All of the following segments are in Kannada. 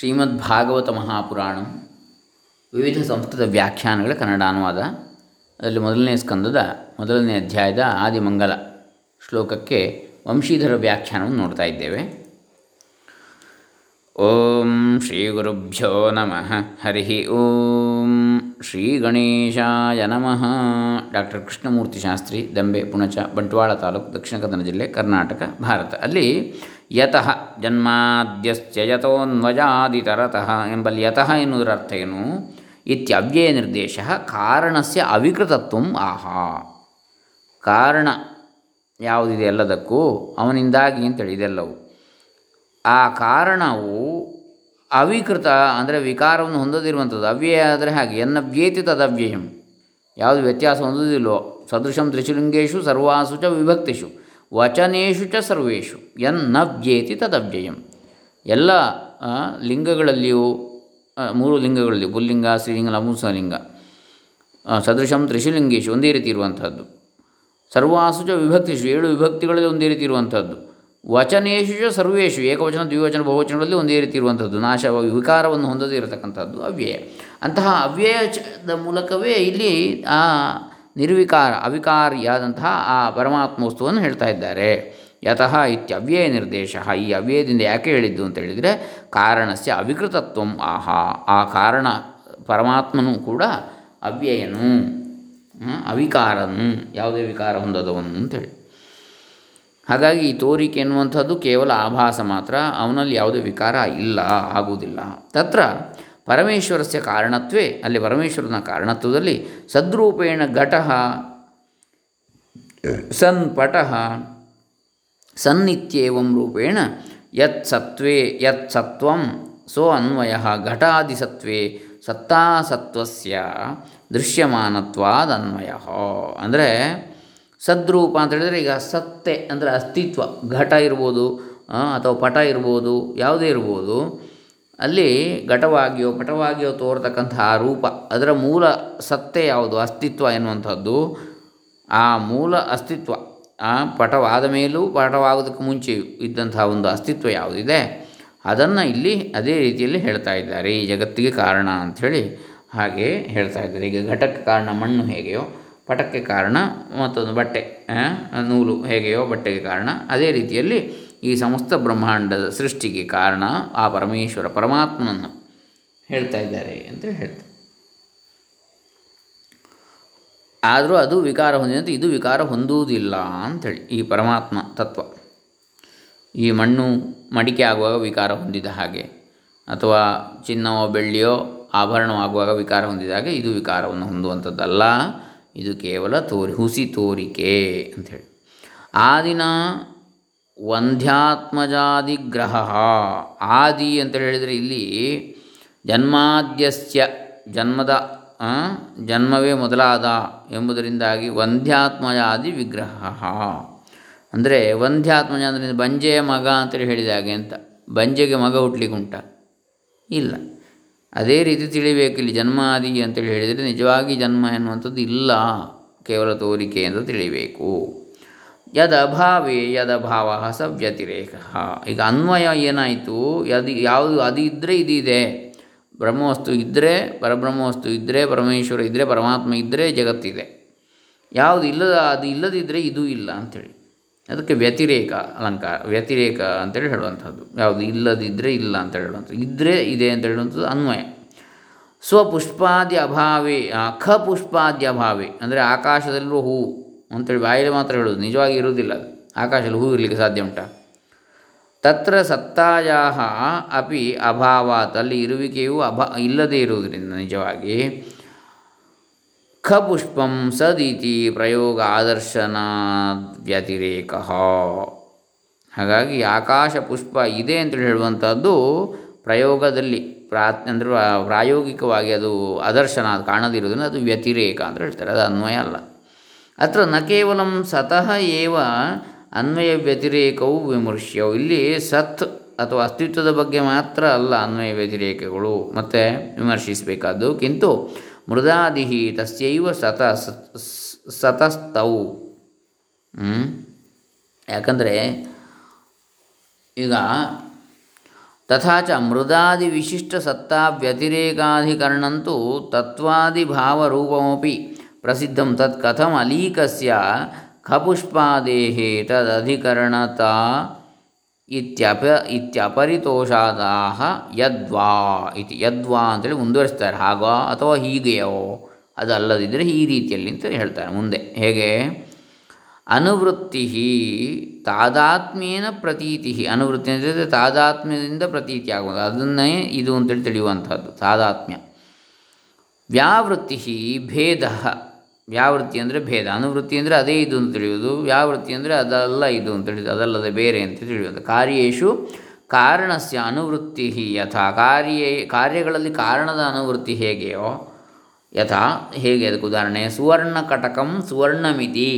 ಶ್ರೀಮದ್ ಭಾಗವತ ಮಹಾಪುರಾಣ. ವಿವಿಧ ಸಂಸ್ಕೃತ ವ್ಯಾಖ್ಯಾನಗಳ ಕನ್ನಡ ಅನುವಾದ. ಅದರಲ್ಲಿ ಮೊದಲನೇ ಸ್ಕಂದದ, ಮೊದಲನೇ ಅಧ್ಯಾಯದ ಆದಿಮಂಗಲ ಶ್ಲೋಕಕ್ಕೆ ವಂಶೀಧರ ವ್ಯಾಖ್ಯಾನವನ್ನು ನೋಡ್ತಾ ಇದ್ದೇವೆ. ಓಂ ಶ್ರೀ ಗುರುಭ್ಯೋ ನಮಃ. ಹರಿ ಓಂ. ಶ್ರೀ ಗಣೇಶಾಯ ನಮಃ. ಡಾಕ್ಟರ್ ಕೃಷ್ಣಮೂರ್ತಿ ಶಾಸ್ತ್ರಿ, ದಂಬೆ, ಪುಣಚ, ಬಂಟ್ವಾಳ ತಾಲೂಕು, ದಕ್ಷಿಣ ಕನ್ನಡ ಜಿಲ್ಲೆ ಕರ್ನಾಟಕ, ಭಾರತ. ಅಲ್ಲಿ ಯತಃ ಜನ್ಮಾದ್ಯಸ್ಯ ಯತೋನ್ವಜಾದಿತರತಃ ಎಂಬಲ್ಲಿ ಯತಃ ಎನ್ನುವುದರ ಅರ್ಥ ಏನು? ಇತ್ಯವ್ಯಯ ನಿರ್ದೇಶ ಕಾರಣಸ್ಯ ಅವಿಕೃತತ್ವ ಆಹಾ. ಕಾರಣ ಯಾವುದಿದೆ ಎಲ್ಲದಕ್ಕೂ? ಅವನಿಂದಾಗಿ ಅಂತೇಳಿ ಇದೆಲ್ಲವು. ಆ ಕಾರಣವು ಅವಿಕೃತ ಅಂದರೆ ವಿಕಾರವನ್ನು ಹೊಂದದಿರುವಂಥದ್ದು. ಅವ್ಯಯ ಆದರೆ ಹಾಗೆ, ಎನ್ನವ್ಯೇತಿ ತದವ್ಯಯಂ. ಯಾವುದು ವ್ಯತ್ಯಾಸ ಹೊಂದುವುದಿಲ್ಲೋ ಸದೃಶಂ ತ್ರಿಶುಲಿಂಗೇಶು ಸರ್ವಾಸು ಚ ವಿಭಕ್ತಿಷು. ವಚನೇಶು ಚ ಸರ್ವೇಷು ಎನ್ನವ್ಯೇತಿ ತದವ್ಯಯಂ. ಎಲ್ಲ ಲಿಂಗಗಳಲ್ಲಿಯೂ ಮೂರು ಲಿಂಗಗಳಲ್ಲಿ, ಪುಲ್ಲಿಂಗ, ಸ್ತ್ರೀಲಿಂಗ ನಪುಂಸಲಿಂಗ ಸದೃಶಂ ತ್ರಿಶುಲಿಂಗೇಶು ಒಂದೇ ರೀತಿ ಇರುವಂಥದ್ದು ಸರ್ವಾಸು ಚ ವಿಭಕ್ತಿಷು ಏಳು ವಿಭಕ್ತಿಗಳಲ್ಲಿ ಒಂದೇ ರೀತಿ ಇರುವಂಥದ್ದು ವಚನೇಶು ಚ ಸರ್ವೇಶು, ಏಕವಚನ, ದ್ವಿವಚನ, ಬಹುವಚನಗಳಲ್ಲಿ ಒಂದೇ ರೀತಿ ಇರುವಂಥದ್ದು ನಾಶ ವಿಕಾರವನ್ನು ಹೊಂದದೇ ಇರತಕ್ಕಂಥದ್ದು ಅವ್ಯಯ. ಅಂತಹ ಅವ್ಯಯದ ಮೂಲಕವೇ ಇಲ್ಲಿ, ಆ ನಿರ್ವಿಕಾರ, ಅವಿಕಾರಿಯಾದಂತಹ ಆ ಪರಮಾತ್ಮ ವಸ್ತುವನ್ನು ಹೇಳ್ತಾ ಇದ್ದಾರೆ. ಯತಃ ಇತ್ಯವ್ಯಯ ನಿರ್ದೇಶ. ಈ ಅವ್ಯಯದಿಂದ ಯಾಕೆ ಹೇಳಿದ್ದು ಅಂತ ಹೇಳಿದರೆ, ಕಾರಣಸ್ಯ ಅವಿಕೃತತ್ವ ಆಹಾ. ಆ ಕಾರಣ ಪರಮಾತ್ಮನೂ ಕೂಡ ಅವ್ಯಯನು ಅವಿಕಾರನು, ಯಾವುದೇ ವಿಕಾರ ಹೊಂದದವನು ಅಂತೇಳಿ ಹಾಗಾಗಿ ಈ ತೋರಿಕೆ ಎನ್ನುವಂಥದ್ದು ಕೇವಲ ಆಭಾಸ ಮಾತ್ರ. ಅವನಲ್ಲಿ ಯಾವುದೇ ವಿಕಾರ ಇಲ್ಲ, ಆಗುವುದಿಲ್ಲ. ತತ್ರ ಪರಮೇಶ್ವರಸ್ಯ ಕಾರಣತ್ವೇ, ಅಲ್ಲಿ ಪರಮೇಶ್ವರನ ಕಾರಣತ್ವದಲ್ಲಿ ಸದ್ರೂಪೇಣ ಘಟಃ ಸನ್ ಪಟಃ ಸನ್ನಿತ್ಯೇವಂ ರೂಪೇಣ ಯತ್ ಸತ್ವೇ ಯತ್ ಸತ್ವಂ ಸೋ ಅನ್ವಯ ಘಟಾದಿಸತ್ವೇ ಸತ್ತಾಸತ್ವಸ್ಯ ದೃಶ್ಯಮಾನತ್ವಾದನ್ವಯ. ಅಂದರೆ ಸದ್ರೂಪ ಅಂತ ಹೇಳಿದರೆ ಈಗ ಸತ್ತೆ ಅಂದರೆ ಅಸ್ತಿತ್ವ, ಘಟ ಇರ್ಬೋದು ಅಥವಾ ಪಟ ಇರ್ಬೋದು, ಯಾವುದೇ ಇರ್ಬೋದು ಅಲ್ಲಿ ಘಟವಾಗಿಯೋ ಪಟವಾಗಿಯೋ ತೋರ್ತಕ್ಕಂತಹ ಆ ರೂಪ, ಅದರ ಮೂಲ ಸತ್ತೆ ಯಾವುದು? ಅಸ್ತಿತ್ವ ಎನ್ನುವಂಥದ್ದು. ಆ ಮೂಲ ಅಸ್ತಿತ್ವ, ಆ ಪಟವಾದ ಮೇಲೂ ಪಟವಾಗೋದಕ್ಕೆ ಮುಂಚೆ ಇದ್ದಂತಹ ಒಂದು ಅಸ್ತಿತ್ವ ಯಾವುದಿದೆ? ಅದನ್ನು ಇಲ್ಲಿ ಅದೇ ರೀತಿಯಲ್ಲಿ ಹೇಳ್ತಾ ಇದ್ದಾರೆ. ಈ ಜಗತ್ತಿಗೆ ಕಾರಣ ಅಂಥೇಳಿ ಹಾಗೆ ಹೇಳ್ತಾ ಇದ್ದಾರೆ. ಈಗ ಘಟಕ್ಕೆ ಕಾರಣ ಮಣ್ಣು ಹೇಗೆಯೋ, ಪಟಕ್ಕೆ ಕಾರಣ ಮತ್ತೊಂದು ಬಟ್ಟೆ ನೂಲು ಹೇಗೆಯೋ ಬಟ್ಟೆಗೆ ಕಾರಣ. ಅದೇ ರೀತಿಯಲ್ಲಿ ಈ ಸಮಸ್ತ ಬ್ರಹ್ಮಾಂಡದ ಸೃಷ್ಟಿಗೆ ಕಾರಣ ಆ ಪರಮೇಶ್ವರ ಪರಮಾತ್ಮನನ್ನು ಹೇಳ್ತಾ ಇದ್ದಾರೆ ಅಂತ ಹೇಳ್ತಾರೆ. ಆದರೂ ಅದು ವಿಕಾರ ಹೊಂದಿದಂತೆ ಇದು ವಿಕಾರ ಹೊಂದುವುದಿಲ್ಲ ಅಂಥೇಳಿ ಈ ಪರಮಾತ್ಮ ತತ್ವ. ಈ ಮಣ್ಣು ಮಡಿಕೆ ಆಗುವಾಗ ವಿಕಾರ ಹೊಂದಿದ ಹಾಗೆ, ಅಥವಾ ಚಿನ್ನವೋ ಬೆಳ್ಳಿಯೋ ಆಭರಣವಾಗುವಾಗ ವಿಕಾರ ಹೊಂದಿದ ಹಾಗೆ ಇದು ವಿಕಾರವನ್ನು ಹೊಂದುವಂಥದ್ದಲ್ಲ. ಇದು ಕೇವಲ ತೋರಿ, ಹುಸಿ ತೋರಿಕೆ ಅಂಥೇಳಿ ಆದಿನ ವಂದ್ಯಾತ್ಮಜಾದಿಗ್ರಹ ಆದಿ ಅಂತ ಹೇಳಿದರೆ ಇಲ್ಲಿ ಜನ್ಮಾದ್ಯಸ್ಯ, ಜನ್ಮದ ಜನ್ಮವೇ ಮೊದಲಾದ ಎಂಬುದರಿಂದಾಗಿ ವಂಧ್ಯಾತ್ಮಜಾದಿ ವಿಗ್ರಹ. ಅಂದರೆ ವಂಧ್ಯಾತ್ಮಜ ಅಂದರೆ ಬಂಜೆಯ ಮಗ ಅಂತೇಳಿ ಹೇಳಿದ ಹಾಗೆ ಅಂತ. ಬಂಜೆಗೆ ಮಗ ಹುಟ್ಲಿಕ್ಕುಂಟ. ಇಲ್ಲ. ಅದೇ ರೀತಿ ತಿಳಿಬೇಕು ಇಲ್ಲಿ ಜನ್ಮಾದಿ ಅಂತೇಳಿ ಹೇಳಿದರೆ ನಿಜವಾಗಿ ಜನ್ಮ ಎನ್ನುವಂಥದ್ದು ಇಲ್ಲ. ಕೇವಲ ತೋರಿಕೆ ಅಂತ ತಿಳಿಬೇಕು. ಯದಭಾವೇ ಯದಭಾವ ಸ ವ್ಯತಿರೇಕ ಈಗ ಅನ್ವಯ ಏನಾಯಿತು? ಯದು, ಯಾವುದು, ಅದು ಇದ್ದರೆ ಇದಿದೆ ಬ್ರಹ್ಮವಸ್ತು ಇದ್ದರೆ ಪರಬ್ರಹ್ಮವಸ್ತು ಇದ್ದರೆ ಪರಮೇಶ್ವರ ಇದ್ದರೆ ಪರಮಾತ್ಮ ಇದ್ದರೆ ಜಗತ್ತಿದೆ ಯಾವುದು ಇಲ್ಲದ, ಅದು ಇಲ್ಲದಿದ್ದರೆ ಇದು ಇಲ್ಲ ಅಂಥೇಳಿ. ಅದಕ್ಕೆ ವ್ಯತಿರೇಕ ಅಲಂಕಾರ, ವ್ಯತಿರೇಕ ಅಂತೇಳಿ ಹೇಳುವಂಥದ್ದು. ಯಾವುದು ಇಲ್ಲದಿದ್ದರೆ ಇಲ್ಲ ಅಂತ ಹೇಳುವಂಥದ್ದು. ಇದ್ದರೆ ಇದೆ ಅಂತ ಹೇಳುವಂಥದ್ದು ಅನ್ವಯ. ಸ್ವಪುಷ್ಪಾದಿ ಅಭಾವೇ ಖ ಪುಷ್ಪಾದಿ ಅಭಾವೇ ಅಂದರೆ ಆಕಾಶದಲ್ಲಿರುವ ಹೂವು ಅಂತೇಳಿ ಬಾಯಲ್ಲಿ ಮಾತ್ರ ಹೇಳೋದು, ನಿಜವಾಗಿ ಇರುವುದಿಲ್ಲ. ಆಕಾಶದಲ್ಲಿ ಹೂ ಇರಲಿಕ್ಕೆ ಸಾಧ್ಯ ಉಂಟಾ? ತತ್ರ ಸತ್ತಾಯಾ ಅಪಿ ಅಭಾವಾತ್, ಅಲ್ಲಿ ಇರುವಿಕೆಯು ಅಭಾ, ಇಲ್ಲದೇ ಇರುವುದರಿಂದ ನಿಜವಾಗಿ ಖಪುಷ್ಪಂ ಪುಷ್ಪಂ ಸದೀತಿ ಪ್ರಯೋಗ ಆದರ್ಶನ ವ್ಯತಿರೇಕ ಹಾಗಾಗಿ ಆಕಾಶ ಪುಷ್ಪ ಇದೆ ಅಂತೇಳಿ ಹೇಳುವಂಥದ್ದು ಪ್ರಯೋಗದಲ್ಲಿ, ಪ್ರಾತ್, ಅಂದರೆ ಪ್ರಾಯೋಗಿಕವಾಗಿ ಅದು ಆದರ್ಶನ ಅದು ಅದು ವ್ಯತಿರೇಕ ಅಂತ ಹೇಳ್ತಾರೆ. ಅದು ಅನ್ವಯ ಅಲ್ಲ. ಅತ್ರ ನ ಕೇವಲ ಸತಃ ಏವ ಅನ್ವಯ ವ್ಯತಿರೇಕವು ವಿಮರ್ಶ್ಯವು. ಇಲ್ಲಿ ಸತ್ ಅಥವಾ ಅಸ್ತಿತ್ವದ ಬಗ್ಗೆ ಮಾತ್ರ ಅಲ್ಲ ಅನ್ವಯ ವ್ಯತಿರೇಕಗಳು ಮತ್ತು ವಿಮರ್ಶಿಸಬೇಕಾದ್ದು. ಕಿಂತು ಮೃದಾದಿ ತಸ್ಯೈವ ಸತ ಸತಸ್ತವು? ಯಾಕಂದರೆ ಈಗ ತಥಾಚ ಮೃದಾದಿ ವಿಶಿಷ್ಟ ಸತ್ತಾ ವ್ಯತಿರೇಕಾಧಿಕರಣಂತೂ ತತ್ವಾದಿಭಾವರೂಪಮಪಿ ಪ್ರಸಿದ್ಧಂ ತತ್ ಕಥಂ ಅಲೀಕಸ್ಯ ಖಪುಷ್ಪಾದೇಹ ತದಧಿಕರಣತಾ ಇತ್ಯಪ ಇತ್ಯಪರಿತೋಷಾದಾಹ ಯದ್ವಾ ಇತಿ ಯದ್ವಾ ಅಂತೇಳಿ ಮುಂದುವರಿಸ್ತಾರೆ. ಹಾಗೋ ಅಥವಾ ಹೀಗೆಯೋ ಅದಲ್ಲದಿದ್ದರೆ ಈ ರೀತಿಯಲ್ಲಿ ಅಂತ ಹೇಳ್ತಾರೆ ಮುಂದೆ. ಹೇಗೆ? ಅನುವೃತ್ತಿ ತಾದಾತ್ಮ್ಯೇನ ಪ್ರತೀತಿ ಅನುವೃತ್ತಿ ಅಂತ ತಾದಾತ್ಮ್ಯದಿಂದ ಪ್ರತೀತಿ ಆಗುವುದು. ಅದನ್ನೇ ಇದು ಅಂತೇಳಿ ತಿಳಿಯುವಂಥದ್ದು ತಾದಾತ್ಮ್ಯ. ವ್ಯಾವೃತ್ತಿ ಭೇದ. ವ್ಯಾವೃತ್ತಿ ಅಂದರೆ ಭೇದ. ಅನುವೃತ್ತಿ ಅಂದರೆ ಅದೇ ಇದು ಅಂತ ತಿಳಿಯುವುದು. ವ್ಯಾವೃತ್ತಿ ಅಂದರೆ ಅದಲ್ಲ ಇದು ಅಂತ ತಿಳಿಯೋದು ಅದಲ್ಲದೆ ಬೇರೆ ಅಂತ ತಿಳಿಯೋದು ಕಾರ್ಯೇಶು ಕಾರಣಸ್ಯ ಅನುವೃತ್ತಿ ಯಥಾ. ಕಾರ್ಯ, ಕಾರ್ಯಗಳಲ್ಲಿ ಕಾರಣದ ಅನುವೃತ್ತಿ ಹೇಗೆಯೋ, ಯಥಾ, ಹೇಗೆ ಅದಕ್ಕೆ ಉದಾಹರಣೆ? ಸುವರ್ಣ ಕಟಕಂ ಸುವರ್ಣಮಿತಿ.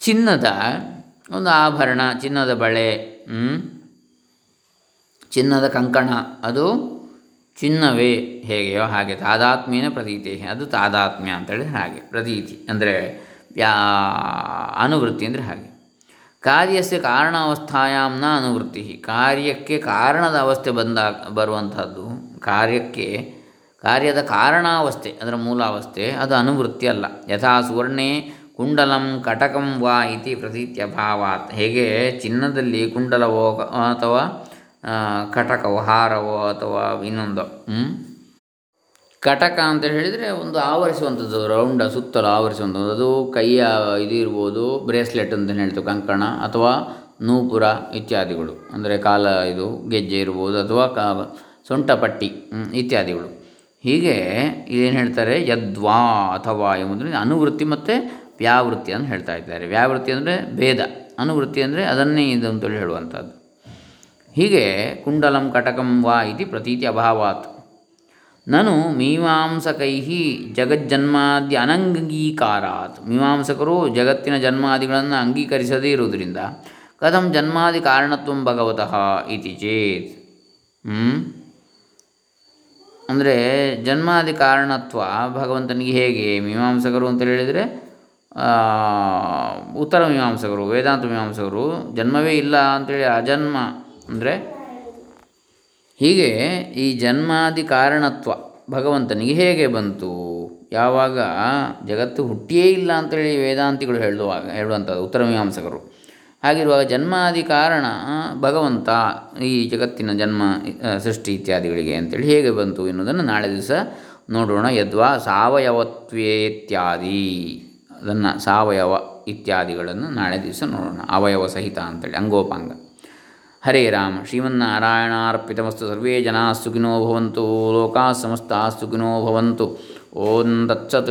ಚಿನ್ನದ ಒಂದು ಆಭರಣ, ಚಿನ್ನದ ಬಳೆ ಚಿನ್ನದ ಕಂಕಣ, ಅದು ಚಿನ್ನವೇ ಹೇಗೆಯೋ ಹಾಗೆ ತಾದಾತ್ಮ್ಯನ ಪ್ರತೀತಿ. ಅದು ತಾದಾತ್ಮ್ಯ ಅಂತೇಳಿ ಹಾಗೆ. ಪ್ರತೀತಿ ಅಂದರೆ ಅನುವೃತ್ತಿ ಅಂದರೆ ಹಾಗೆ. ಕಾರ್ಯಸ್ಯ ಕಾರಣಾವಸ್ಥಾಯಾಮ್ನ ಅನುವೃತ್ತಿ. ಕಾರ್ಯಕ್ಕೆ ಕಾರಣದ ಅವಸ್ಥೆ ಬಂದಾಗ ಬರುವಂಥದ್ದು ಕಾರ್ಯಕ್ಕೆ ಕಾರ್ಯದ ಕಾರಣಾವಸ್ಥೆ ಅದರ ಮೂಲಾವಸ್ಥೆ ಅದು ಅನುವೃತ್ತಿ ಅಲ್ಲ. ಯಥಾ ಸುವರ್ಣೇ ಕುಂಡಲಂ ಕಟಕಂ ವಾ ಇತಿ ಪ್ರತೀತ್ಯಭಾವಾತ್ ಹೇಗೆ ಚಿನ್ನದಲ್ಲಿ ಕುಂಡಲವೋ ಅಥವಾ ಕಟಕವೋ, ಹಾರವೋ ಅಥವಾ ಇನ್ನೊಂದು ಕಟಕ ಅಂತ ಹೇಳಿದರೆ ಒಂದು ಆವರಿಸುವಂಥದ್ದು, ರೌಂಡ, ಸುತ್ತಲೂ ಆವರಿಸುವಂಥದ್ದು. ಅದು ಕೈಯ ಇದು ಇರ್ಬೋದು, ಬ್ರೇಸ್ಲೆಟ್ ಅಂತ ಹೇಳ್ತೀವಿ, ಕಂಕಣ ಅಥವಾ ನೂಪುರ ಇತ್ಯಾದಿಗಳು. ಅಂದರೆ ಕಾಲ ಇದು, ಗೆಜ್ಜೆ ಇರ್ಬೋದು, ಅಥವಾ ಕಾ ಸೊಂಟಪಟ್ಟಿ ಇತ್ಯಾದಿಗಳು. ಹೀಗೆ ಏನು ಹೇಳ್ತಾರೆ? ಯದ್ವಾ ಅಥವಾ ಎಂಬುದರಿಂದ ಅನುವೃತ್ತಿ ಮತ್ತು ವ್ಯಾವೃತ್ತಿ ಅಂತ ಹೇಳ್ತಾ ಇದ್ದಾರೆ. ವ್ಯಾವೃತ್ತಿ ಅಂದರೆ ಭೇದ. ಅನುವೃತ್ತಿ ಅಂದರೆ ಅದನ್ನೇ ಇದು ಅಂತೇಳಿ ಹೇಳುವಂಥದ್ದು. ಹೀಗೆ ಕುಂಡಲಂ ಕಟಕಂ ವಾ ಇತಿ ಪ್ರತೀತಿ ಅಭಾವಾತ್. ನಾನು ಮೀಮಾಂಸಕೈ ಜಗಜ್ಜನ್ಮಾದಿ ಅನಂಗೀಕಾರಾತ್. ಮೀಮಾಂಸಕರು ಜಗತ್ತಿನ ಜನ್ಮಾದಿಗಳನ್ನು ಅಂಗೀಕರಿಸದೇ ಇರುವುದರಿಂದ ಕಥಂ ಜನ್ಮಾದಿ ಕಾರಣತ್ವ ಭಗವತಃ ಇತಿ ಚೇತ್. ಅಂದರೆ ಜನ್ಮಾದಿ ಕಾರಣತ್ವ ಭಗವಂತನಿಗೆ ಹೇಗೆ? ಮೀಮಾಂಸಕರು ಅಂತ ಹೇಳಿದರೆ ಉತ್ತರ ಮೀಮಾಂಸಕರು, ವೇದಾಂತ ಮೀಮಾಂಸಕರು ಜನ್ಮವೇ ಇಲ್ಲ ಅಂತೇಳಿ ಅಜನ್ಮ ಅಂದರೆ ಹೀಗೆ ಈ ಜನ್ಮಾದಿ ಕಾರಣತ್ವ ಭಗವಂತನಿಗೆ ಹೇಗೆ ಬಂತು? ಯಾವಾಗ ಜಗತ್ತು ಹುಟ್ಟಿಯೇ ಇಲ್ಲ ಅಂತೇಳಿ ವೇದಾಂತಿಗಳು ಹೇಳುವಾಗ, ಹೇಳುವಂಥದ್ದು ಉತ್ತರ ಮೀಮಾಂಸಕರು ಹಾಗಿರುವಾಗ ಜನ್ಮಾದಿ ಕಾರಣ ಭಗವಂತ ಈ ಜಗತ್ತಿನ ಜನ್ಮ ಸೃಷ್ಟಿ ಇತ್ಯಾದಿಗಳಿಗೆ ಅಂತೇಳಿ ಹೇಗೆ ಬಂತು ಎನ್ನುವುದನ್ನು ನಾಳೆ ದಿವಸ ನೋಡೋಣ. ಯದ್ವಾ ಸಾವಯವತ್ವೇತ್ಯಾದಿ, ಅದನ್ನು ಸಾವಯವ ಇತ್ಯಾದಿಗಳನ್ನು ನಾಳೆ ದಿವಸ ನೋಡೋಣ. ಅವಯವ ಸಹಿತ ಅಂತೇಳಿ ಅಂಗೋಪಾಂಗ. ಹರೇ ರಾಮ. ಶ್ರೀಮನ್ನಾರಾಯಣಾರ್ಪಿತಮಸ್ತು. ಸರ್ವೇ ಜನಾ ಸುಖಿನೋ ಭವಂತು. ಲೋಕಾ ಸಮಸ್ತ ಸುಖಿನೋ ಭವಂತು. ಓಂ ತತ್ಸತ್.